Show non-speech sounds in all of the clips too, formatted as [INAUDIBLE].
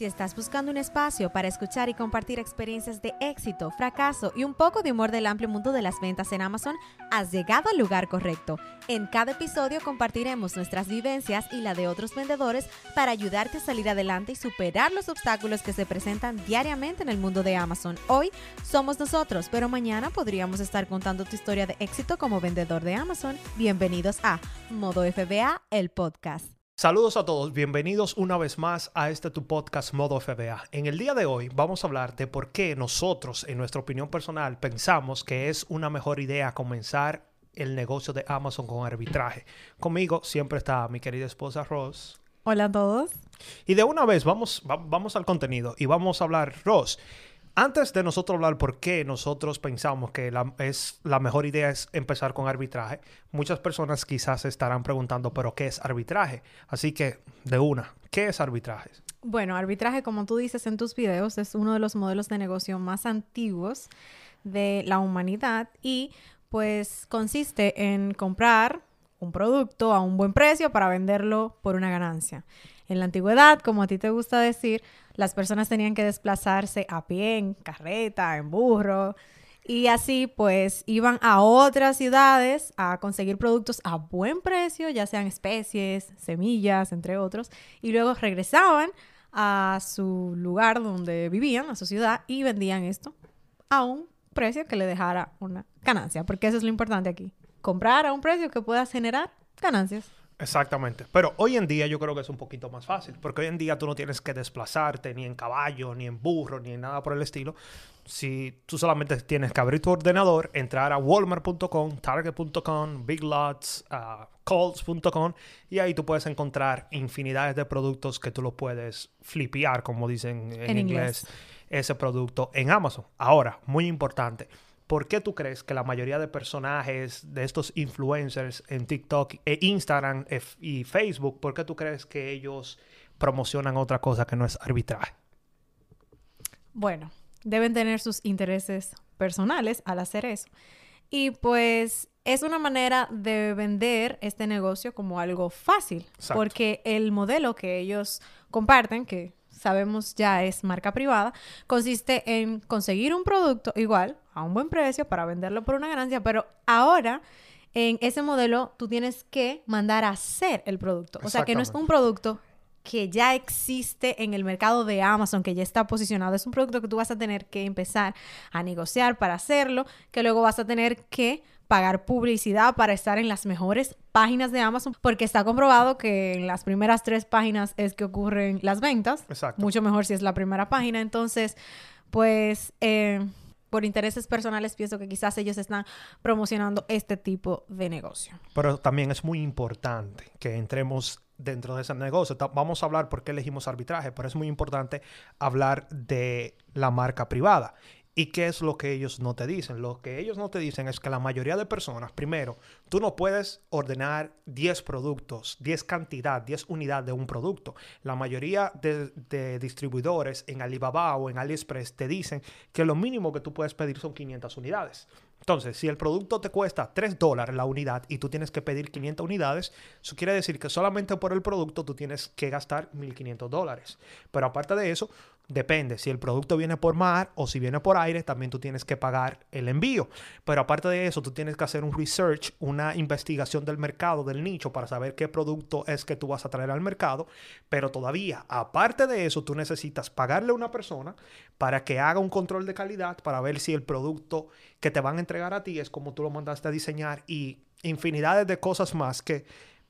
Si estás buscando un espacio para escuchar y compartir experiencias de éxito, fracaso y un poco de humor del amplio mundo de las ventas en Amazon, has llegado al lugar correcto. En cada episodio compartiremos nuestras vivencias y la de otros vendedores para ayudarte a salir adelante y superar los obstáculos que se presentan diariamente en el mundo de Amazon. Hoy somos nosotros, pero mañana podríamos estar contando tu historia de éxito como vendedor de Amazon. Bienvenidos a Modo FBA, el podcast. Saludos a todos, bienvenidos una vez más a este tu podcast Modo FBA. En el día de hoy vamos a hablar de por qué nosotros, en nuestra opinión personal, pensamos que es una mejor idea comenzar el negocio de Amazon con arbitraje. Conmigo siempre está mi querida esposa Ross. Hola a todos. Y de una vez vamos, vamos al contenido y vamos a hablar, Ross. Antes de nosotros hablar por qué nosotros pensamos que la, es, la mejor idea es empezar con arbitraje, muchas personas quizás estarán preguntando, pero ¿qué es arbitraje? Así que, de una, ¿qué es arbitraje? Bueno, arbitraje, como tú dices en tus videos, es uno de los modelos de negocio más antiguos de la humanidad y pues consiste en comprar un producto a un buen precio para venderlo por una ganancia. En la antigüedad, como a ti te gusta decir, las personas tenían que desplazarse a pie, en carreta, en burro, y así pues iban a otras ciudades a conseguir productos a buen precio, ya sean especies, semillas, entre otros, y luego regresaban a su lugar donde vivían, a su ciudad, y vendían esto a un precio que le dejara una ganancia, porque eso es lo importante aquí, comprar a un precio que pueda generar ganancias. Exactamente. Pero hoy en día yo creo que es un poquito más fácil, porque hoy en día tú no tienes que desplazarte ni en caballo, ni en burro, ni en nada por el estilo. Si tú solamente tienes que abrir tu ordenador, entrar a walmart.com, target.com, big lots, uh, colts.com y ahí tú puedes encontrar infinidades de productos que tú lo puedes flipear, como dicen en, inglés, ese producto en Amazon. Ahora, muy importante ¿por qué tú crees que la mayoría de personajes de estos influencers en TikTok, e Instagram e y Facebook, ¿por qué tú crees que ellos promocionan otra cosa que no es arbitraje? Bueno, deben tener sus intereses personales al hacer eso. Y pues es una manera de vender este negocio como algo fácil, porque el modelo que ellos comparten, que sabemos ya es marca privada, consiste en conseguir un producto igual, a un buen precio, para venderlo por una ganancia, pero ahora en ese modelo tú tienes que mandar a hacer el producto. O sea, que no es un producto que ya existe en el mercado de Amazon, que ya está posicionado. Es un producto que tú vas a tener que empezar a negociar para hacerlo, que luego vas a tener que pagar publicidad para estar en las mejores páginas de Amazon, porque está comprobado que en las primeras tres páginas es que ocurren las ventas. Exacto. Mucho mejor si es la primera página. Entonces, pues... Eh, por intereses personales pienso que quizás ellos están promocionando este tipo de negocio. Pero también es muy importante que entremos dentro de ese negocio. Vamos a hablar por qué elegimos arbitraje, pero es muy importante hablar de la marca privada. ¿Y qué es lo que ellos no te dicen? Lo que ellos no te dicen es que la mayoría de personas, primero, tú no puedes ordenar 10 productos, 10 cantidad, 10 unidades de un producto. La mayoría de, distribuidores en Alibaba o en AliExpress te dicen que lo mínimo que tú puedes pedir son 500 unidades. Entonces, si el producto te cuesta 3 dólares la unidad y tú tienes que pedir 500 unidades, eso quiere decir que solamente por el producto tú tienes que gastar 1.500 dólares. Pero aparte de eso, Depende, si el producto viene por mar o si viene por aire, también tú tienes que pagar el envío. Pero aparte de eso, tú tienes que hacer un research, una investigación del mercado, del nicho, para saber qué producto es que tú vas a traer al mercado. Pero todavía, aparte de eso, tú necesitas pagarle a una persona para que haga un control de calidad, para ver si el producto que te van a entregar a ti es como tú lo mandaste a diseñar y infinidades de cosas más que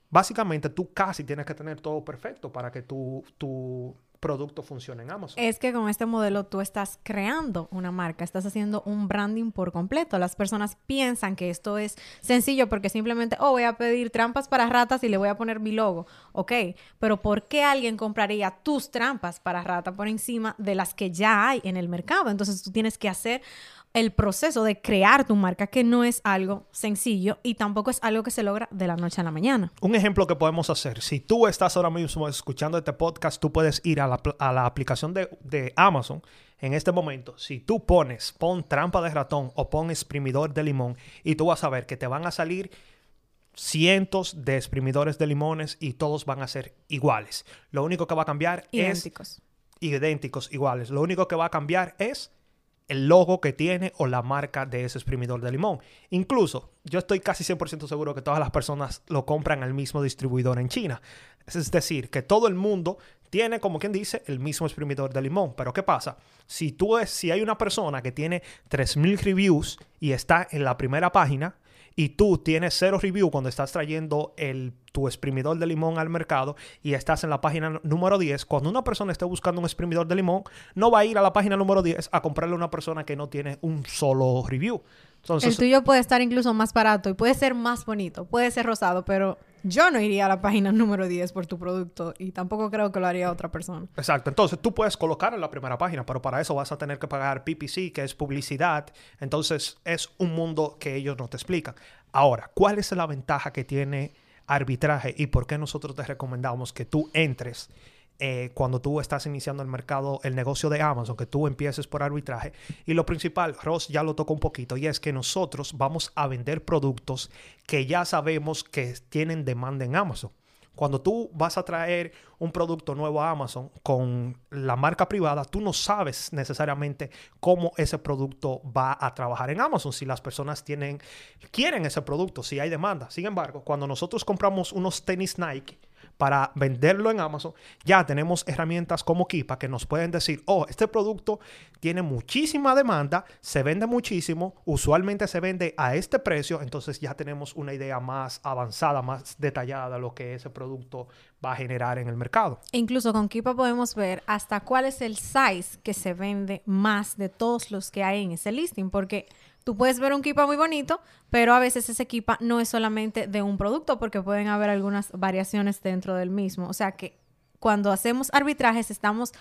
básicamente tú casi tienes que tener todo perfecto para que tu, tu producto funcione en Amazon. Es que con este modelo tú estás creando una marca, estás haciendo un branding por completo. Las personas piensan que esto es sencillo porque simplemente, oh, voy a pedir trampas para ratas y le voy a poner mi logo. Ok, pero ¿por qué alguien compraría tus trampas para rata por encima de las que ya hay en el mercado? Entonces tú tienes que hacer el proceso de crear tu marca, que no es algo sencillo y tampoco es algo que se logra de la noche a la mañana. Un ejemplo que podemos hacer, si tú estás ahora mismo escuchando este podcast, tú puedes ir a la, aplicación de, de, Amazon en este momento. Si tú pones, pon trampa de ratón o pon exprimidor de limón y tú vas a ver que te van a salir cientos de exprimidores de limones y todos van a ser iguales. Lo único que va a cambiar Idénticos. es idénticos, iguales. Lo único que va a cambiar es el logo que tiene o la marca de ese exprimidor de limón. Incluso, yo estoy casi 100% seguro que todas las personas lo compran al mismo distribuidor en China. Es decir, que todo el mundo tiene, como quien dice, el mismo exprimidor de limón. Pero ¿qué pasa? Si tú es, si hay una persona que tiene 3000 reviews y está en la primera página y tú tienes cero review cuando estás trayendo el tu exprimidor de limón al mercado y estás en la página número 10, cuando una persona esté buscando un exprimidor de limón, no va a ir a la página número 10 a comprarle a una persona que no tiene un solo review. Entonces, el tuyo puede estar incluso más barato y puede ser más bonito, puede ser rosado, pero yo no iría a la página [LAUGHS] número 10 por tu producto y tampoco creo que lo haría otra persona. Exacto. Entonces tú puedes colocar en la primera página, pero para eso vas a tener que pagar PPC, que es publicidad. Entonces es un mundo que ellos no te explican. Ahora, ¿cuál es la ventaja que tiene arbitraje y por qué nosotros te recomendamos que tú entres eh, cuando tú estás iniciando el mercado, el negocio de Amazon, que tú empieces por arbitraje. Y lo principal, Ross ya lo tocó un poquito, y es que nosotros vamos a vender productos que ya sabemos que tienen demanda en Amazon. Cuando tú vas a traer un producto nuevo a Amazon con la marca privada, tú no sabes necesariamente cómo ese producto va a trabajar en Amazon, si las personas tienen, quieren ese producto, si hay demanda. Sin embargo, cuando nosotros compramos unos tenis Nike, para venderlo en Amazon, ya tenemos herramientas como Kipa que nos pueden decir, oh, este producto tiene muchísima demanda, se vende muchísimo, usualmente se vende a este precio, entonces ya tenemos una idea más avanzada, más detallada de lo que ese producto va a generar en el mercado. Incluso con Kipa podemos ver hasta cuál es el size que se vende más de todos los que hay en ese listing, porque Tú puedes ver un kipa muy bonito, pero a veces ese kipa no es solamente de un producto porque pueden haber algunas variaciones dentro del mismo. O sea que cuando hacemos arbitrajes estamos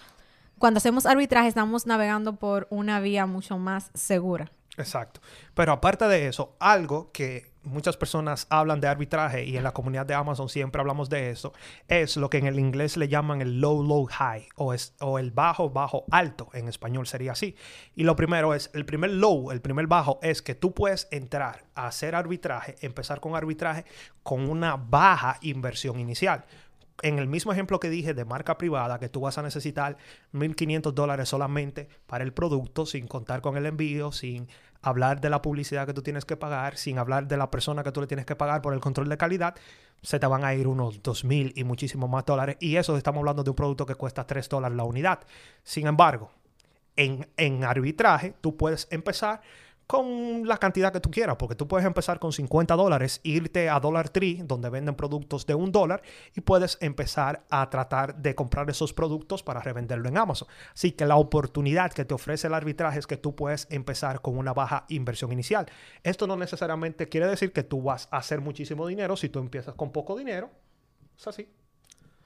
cuando hacemos arbitraje estamos navegando por una vía mucho más segura. Exacto. Pero aparte de eso, algo que muchas personas hablan de arbitraje y en la comunidad de Amazon siempre hablamos de eso, es lo que en el inglés le llaman el low, low, high o, es, o el bajo, bajo, alto. En español sería así. Y lo primero es, el primer low, el primer bajo es que tú puedes entrar a hacer arbitraje, empezar con arbitraje con una baja inversión inicial en el mismo ejemplo que dije de marca privada, que tú vas a necesitar 1.500 dólares solamente para el producto, sin contar con el envío, sin hablar de la publicidad que tú tienes que pagar, sin hablar de la persona que tú le tienes que pagar por el control de calidad, se te van a ir unos 2.000 y muchísimos más dólares. Y eso estamos hablando de un producto que cuesta 3 dólares la unidad. Sin embargo, en, en arbitraje, tú puedes empezar con la cantidad que tú quieras, porque tú puedes empezar con 50 dólares, irte a Dollar Tree, donde venden productos de un dólar, y puedes empezar a tratar de comprar esos productos para revenderlo en Amazon. Así que la oportunidad que te ofrece el arbitraje es que tú puedes empezar con una baja inversión inicial. Esto no necesariamente quiere decir que tú vas a hacer muchísimo dinero si tú empiezas con poco dinero. Es así.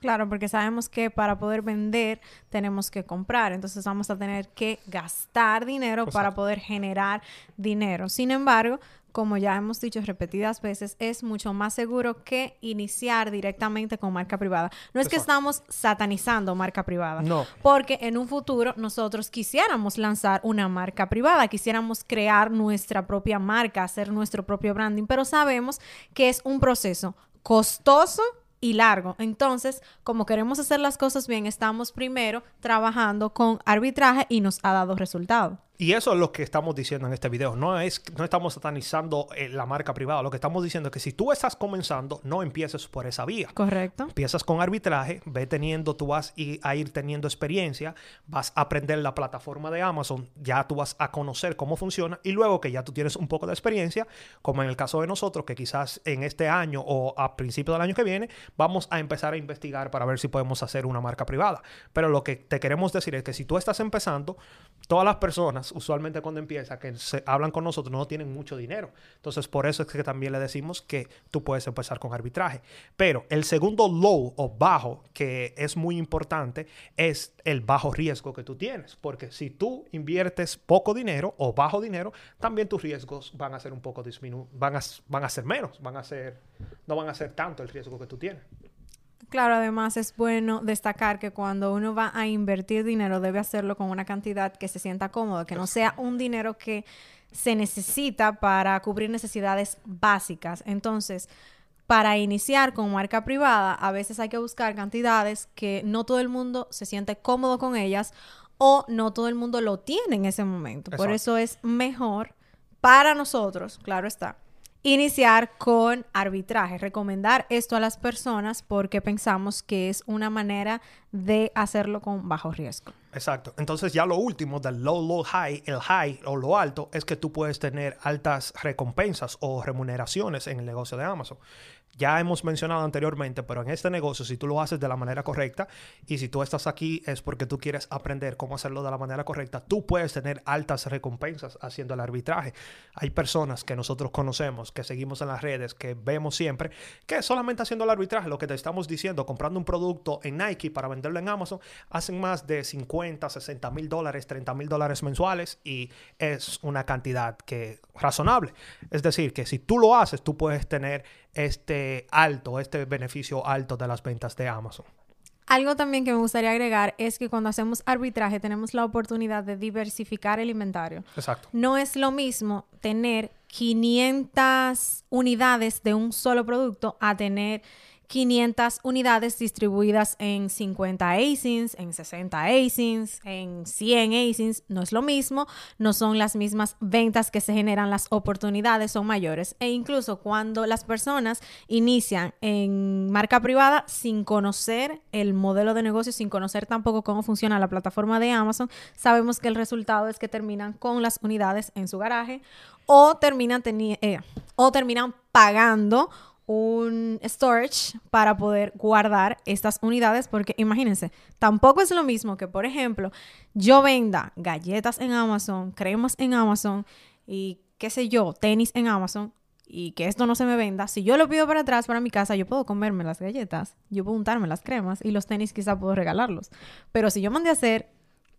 Claro, porque sabemos que para poder vender tenemos que comprar, entonces vamos a tener que gastar dinero para poder generar dinero. Sin embargo, como ya hemos dicho repetidas veces, es mucho más seguro que iniciar directamente con marca privada. No es que estamos satanizando marca privada, no. porque en un futuro nosotros quisiéramos lanzar una marca privada, quisiéramos crear nuestra propia marca, hacer nuestro propio branding, pero sabemos que es un proceso costoso y largo. Entonces, como queremos hacer las cosas bien, estamos primero trabajando con arbitraje y nos ha dado resultado. Y eso es lo que estamos diciendo en este video. No es, no estamos satanizando eh, la marca privada. Lo que estamos diciendo es que si tú estás comenzando, no empieces por esa vía. Correcto. Empiezas con arbitraje, ve teniendo, tú vas a ir teniendo experiencia, vas a aprender la plataforma de Amazon, ya tú vas a conocer cómo funciona y luego que ya tú tienes un poco de experiencia, como en el caso de nosotros, que quizás en este año o a principios del año que viene, vamos a empezar a investigar para ver si podemos hacer una marca privada. Pero lo que te queremos decir es que si tú estás empezando, todas las personas, usualmente cuando empieza, que se hablan con nosotros, no tienen mucho dinero. Entonces, por eso es que también le decimos que tú puedes empezar con arbitraje. Pero el segundo low o bajo, que es muy importante, es el bajo riesgo que tú tienes. Porque si tú inviertes poco dinero o bajo dinero, también tus riesgos van a ser un poco disminuidos, van a, van a ser menos, van a ser, no van a ser tanto el riesgo que tú tienes. Claro, además es bueno destacar que cuando uno va a invertir dinero debe hacerlo con una cantidad que se sienta cómodo, que no sea un dinero que se necesita para cubrir necesidades básicas. Entonces, para iniciar con marca privada, a veces hay que buscar cantidades que no todo el mundo se siente cómodo con ellas o no todo el mundo lo tiene en ese momento. Por eso es mejor para nosotros, claro está, iniciar con arbitraje, recomendar esto a las personas porque pensamos que es una manera de hacerlo con bajo riesgo. Exacto. Entonces ya lo último del low, low, high, el high o lo alto es que tú puedes tener altas recompensas o remuneraciones en el negocio de Amazon. Ya hemos mencionado anteriormente, pero en este negocio, si tú lo haces de la manera correcta y si tú estás aquí es porque tú quieres aprender cómo hacerlo de la manera correcta, tú puedes tener altas recompensas haciendo el arbitraje. Hay personas que nosotros conocemos, que seguimos en las redes, que vemos siempre, que solamente haciendo el arbitraje, lo que te estamos diciendo, comprando un producto en Nike para venderlo en Amazon, hacen más de 50, 60 mil dólares, 30 mil dólares mensuales y es una cantidad que razonable. Es decir, que si tú lo haces, tú puedes tener este alto, este beneficio alto de las ventas de Amazon. Algo también que me gustaría agregar es que cuando hacemos arbitraje tenemos la oportunidad de diversificar el inventario. Exacto. No es lo mismo tener 500 unidades de un solo producto a tener 500 unidades distribuidas en 50 ASINs, en 60 ASINs, en 100 ASINs. No es lo mismo, no son las mismas ventas que se generan, las oportunidades son mayores. E incluso cuando las personas inician en marca privada sin conocer el modelo de negocio, sin conocer tampoco cómo funciona la plataforma de Amazon, sabemos que el resultado es que terminan con las unidades en su garaje o terminan, eh, o terminan pagando un storage para poder guardar estas unidades porque imagínense, tampoco es lo mismo que por ejemplo yo venda galletas en Amazon, cremas en Amazon y qué sé yo, tenis en Amazon y que esto no se me venda, si yo lo pido para atrás para mi casa, yo puedo comerme las galletas, yo puedo untarme las cremas y los tenis quizá puedo regalarlos. Pero si yo mandé a hacer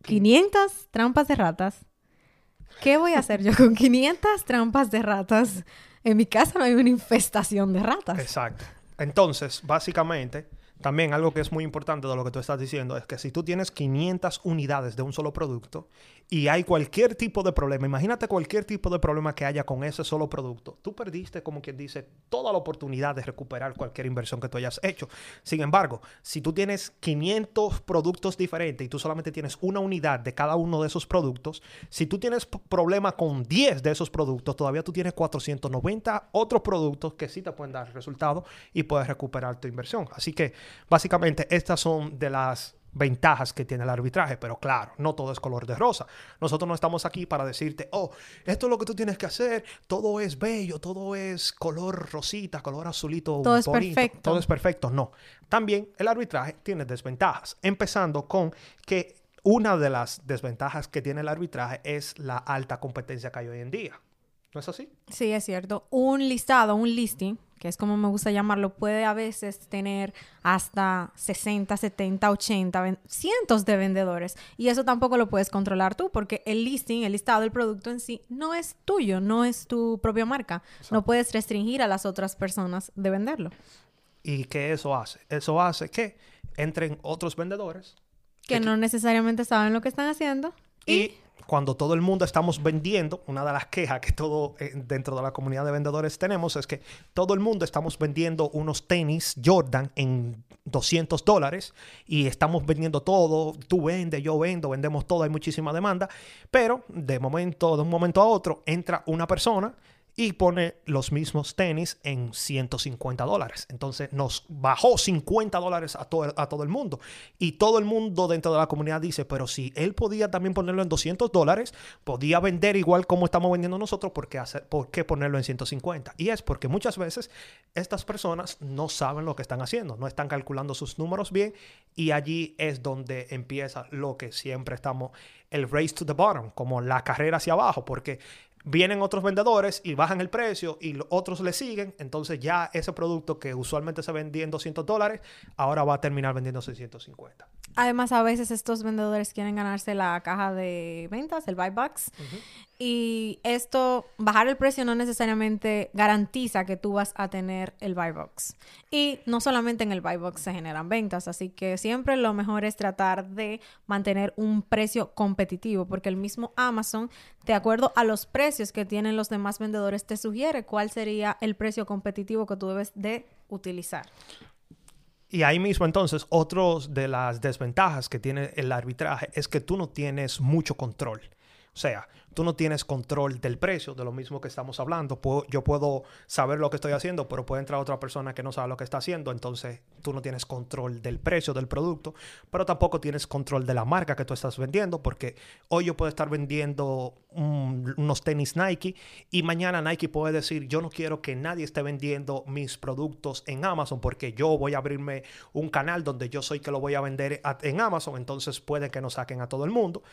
500 trampas de ratas, ¿qué voy a hacer yo con 500 trampas de ratas? En mi casa no hay una infestación de ratas. Exacto. Entonces, básicamente, también algo que es muy importante de lo que tú estás diciendo es que si tú tienes 500 unidades de un solo producto y hay cualquier tipo de problema, imagínate cualquier tipo de problema que haya con ese solo producto, tú perdiste, como quien dice, toda la oportunidad de recuperar cualquier inversión que tú hayas hecho. Sin embargo, si tú tienes 500 productos diferentes y tú solamente tienes una unidad de cada uno de esos productos, si tú tienes problema con 10 de esos productos, todavía tú tienes 490 otros productos que sí te pueden dar resultado y puedes recuperar tu inversión. Así que básicamente estas son de las ventajas que tiene el arbitraje, pero claro, no todo es color de rosa. Nosotros no estamos aquí para decirte, oh, esto es lo que tú tienes que hacer, todo es bello, todo es color rosita, color azulito. Todo es perfecto. Todo es perfecto, no. También el arbitraje tiene desventajas, empezando con que una de las desventajas que tiene el arbitraje es la alta competencia que hay hoy en día. ¿No es así? Sí, es cierto. Un listado, un listing, que es como me gusta llamarlo, puede a veces tener hasta 60, 70, 80, ven- cientos de vendedores. Y eso tampoco lo puedes controlar tú, porque el listing, el listado, el producto en sí, no es tuyo, no es tu propia marca. No puedes restringir a las otras personas de venderlo. ¿Y qué eso hace? Eso hace que entren otros vendedores Que no necesariamente saben lo que están haciendo. y cuando todo el mundo estamos vendiendo, una de las quejas que todo eh, dentro de la comunidad de vendedores tenemos es que todo el mundo estamos vendiendo unos tenis Jordan en 200 dólares y estamos vendiendo todo, tú vendes, yo vendo, vendemos todo, hay muchísima demanda, pero de momento, de un momento a otro, entra una persona y pone los mismos tenis en 150 dólares. Entonces nos bajó 50 dólares a, todo a todo el mundo. Y todo el mundo dentro de la comunidad dice, pero si él podía también ponerlo en 200 dólares, podía vender igual como estamos vendiendo nosotros, ¿por qué, hacer, ¿por qué ponerlo en 150? Y es porque muchas veces estas personas no saben lo que están haciendo, no están calculando sus números bien y allí es donde empieza lo que siempre estamos, el race to the bottom, como la carrera hacia abajo, porque vienen otros vendedores y bajan el precio y los otros le siguen, entonces ya ese producto que usualmente se vendía en 200 dólares, ahora va a terminar vendiéndose en 150. Además, a veces estos vendedores quieren ganarse la caja de ventas, el buy box. Y esto, bajar el precio no necesariamente garantiza que tú vas a tener el buy box. Y no solamente en el buy box se generan ventas, así que siempre lo mejor es tratar de mantener un precio competitivo, porque el mismo Amazon, de acuerdo a los precios que tienen los demás vendedores, te sugiere cuál sería el precio competitivo que tú debes de utilizar. Y ahí mismo entonces, otros de las desventajas que tiene el arbitraje es que tú no tienes mucho control. O sea, tú no tienes control del precio, de lo mismo que estamos hablando. yo puedo saber lo que estoy haciendo, pero puede entrar otra persona que no sabe lo que está haciendo, entonces tú no tienes control del precio del producto, pero tampoco tienes control de la marca que tú estás vendiendo, porque hoy yo puedo estar vendiendo unos tenis Nike y mañana Nike puede decir, yo no quiero que nadie esté vendiendo mis productos en Amazon porque yo voy a abrirme un canal donde yo soy que lo voy a vender en Amazon, entonces puede que nos saquen a todo el mundo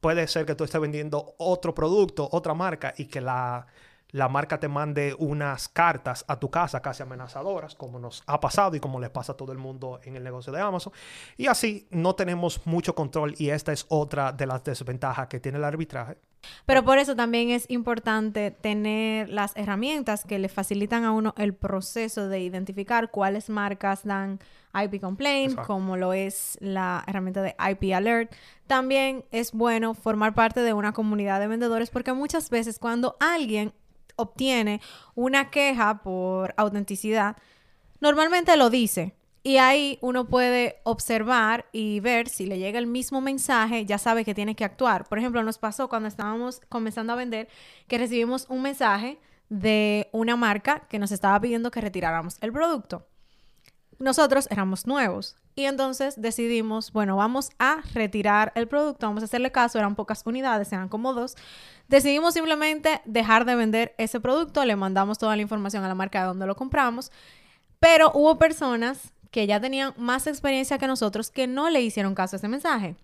puede ser que tú estés vendiendo otro producto, otra marca y que la, la marca te mande unas cartas a tu casa casi amenazadoras, como nos ha pasado y como les pasa a todo el mundo en el negocio de Amazon. Y así no tenemos mucho control y esta es otra de las desventajas que tiene el arbitraje. Pero por eso también es importante tener las herramientas que le facilitan a uno el proceso de identificar cuáles marcas dan IP complaint, como lo es la herramienta de IP alert. También es bueno formar parte de una comunidad de vendedores porque muchas veces cuando alguien obtiene una queja por autenticidad, normalmente lo dice. Y ahí uno puede observar y ver si le llega el mismo mensaje, ya sabe que tiene que actuar. Por ejemplo, nos pasó cuando estábamos comenzando a vender que recibimos un mensaje de una marca que nos estaba pidiendo que retiráramos el producto. Nosotros éramos nuevos y entonces decidimos, bueno, vamos a retirar el producto, vamos a hacerle caso, eran pocas unidades, eran como dos. Decidimos simplemente dejar de vender ese producto, le mandamos toda la información a la marca de donde lo compramos, pero hubo personas que ya tenían más experiencia que nosotros que no le hicieron caso a ese mensaje.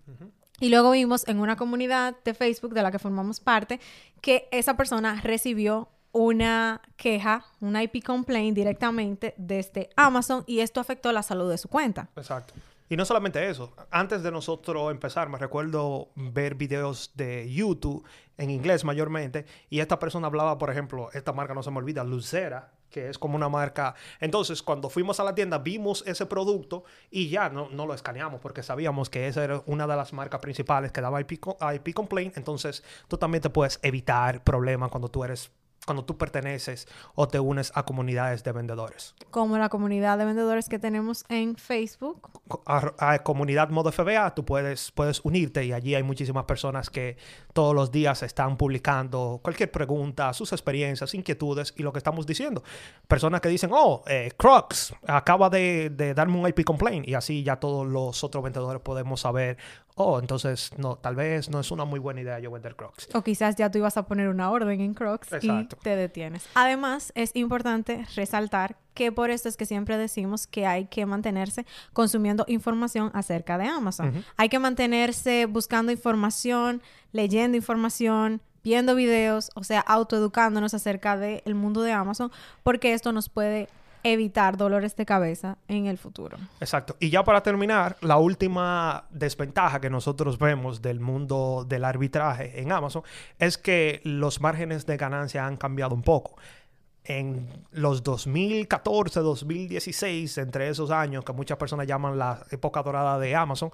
Y luego vimos en una comunidad de Facebook de la que formamos parte que esa persona recibió una queja, una IP complaint directamente desde Amazon y esto afectó la salud de su cuenta. Exacto. Y no solamente eso, antes de nosotros empezar, me recuerdo ver videos de YouTube en inglés mayormente y esta persona hablaba, por ejemplo, esta marca no se me olvida, Lucera, que es como una marca. Entonces, cuando fuimos a la tienda, vimos ese producto y ya no, no lo escaneamos porque sabíamos que esa era una de las marcas principales que daba IP, IP complaint. Entonces, tú también te puedes evitar problemas cuando tú eres cuando tú perteneces o te unes a comunidades de vendedores. Como la comunidad de vendedores que tenemos en Facebook. A, comunidad Modo FBA, tú puedes, puedes unirte y allí hay muchísimas personas que todos los días están publicando cualquier pregunta, sus experiencias, inquietudes y lo que estamos diciendo. Personas que dicen, oh, eh, Crocs acaba de, de darme un IP complaint y así ya todos los otros vendedores podemos saber oh, entonces no, tal vez no es una muy buena idea yo vender Crocs. O quizás ya tú ibas a poner una orden en Crocs y te detienes. Además, es importante resaltar que por esto es que siempre decimos que hay que mantenerse consumiendo información acerca de Amazon. Hay que mantenerse buscando información, leyendo información, viendo videos, o sea, autoeducándonos acerca del mundo de Amazon, porque esto nos puede evitar dolores de cabeza en el futuro. Exacto. Y ya para terminar, la última desventaja que nosotros vemos del mundo del arbitraje en Amazon es que los márgenes de ganancia han cambiado un poco. En los 2014, 2016, entre esos años que muchas personas llaman la época dorada de Amazon,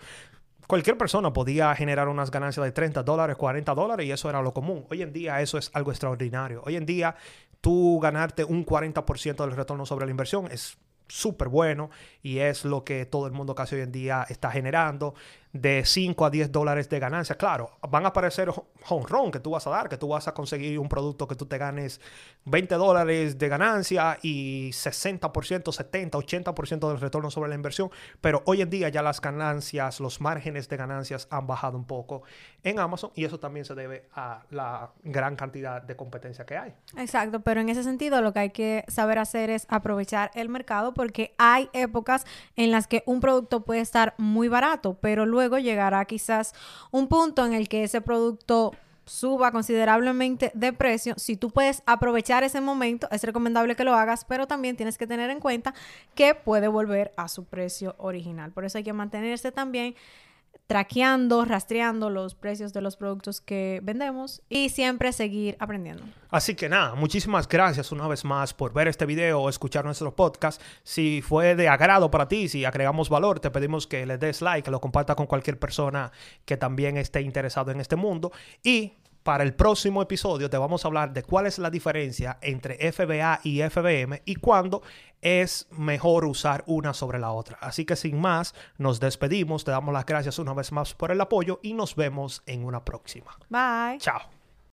cualquier persona podía generar unas ganancias de 30 dólares, 40 dólares y eso era lo común. Hoy en día eso es algo extraordinario. Hoy en día tú ganarte un 40% del retorno sobre la inversión es súper bueno y es lo que todo el mundo casi hoy en día está generando de 5 a 10 dólares de ganancia. Claro, van a aparecer home run que tú vas a dar, que tú vas a conseguir un producto que tú te ganes 20 dólares de ganancia y 60%, 70, 80% del retorno sobre la inversión. Pero hoy en día ya las ganancias, los márgenes de ganancias han bajado un poco en Amazon y eso también se debe a la gran cantidad de competencia que hay. Exacto, pero en ese sentido lo que hay que saber hacer es aprovechar el mercado porque hay épocas en las que un producto puede estar muy barato, pero luego luego llegará quizás un punto en el que ese producto suba considerablemente de precio. Si tú puedes aprovechar ese momento, es recomendable que lo hagas, pero también tienes que tener en cuenta que puede volver a su precio original. Por eso hay que mantenerse también traqueando, rastreando los precios de los productos que vendemos y siempre seguir aprendiendo. Así que nada, muchísimas gracias una vez más por ver este video o escuchar nuestro podcast. Si fue de agrado para ti, si agregamos valor, te pedimos que le des like, que lo compartas con cualquier persona que también esté interesado en este mundo y para el próximo episodio te vamos a hablar de cuál es la diferencia entre FBA y FBM y cuándo es mejor usar una sobre la otra. Así que sin más, nos despedimos, te damos las gracias una vez más por el apoyo y nos vemos en una próxima. Bye. Chao.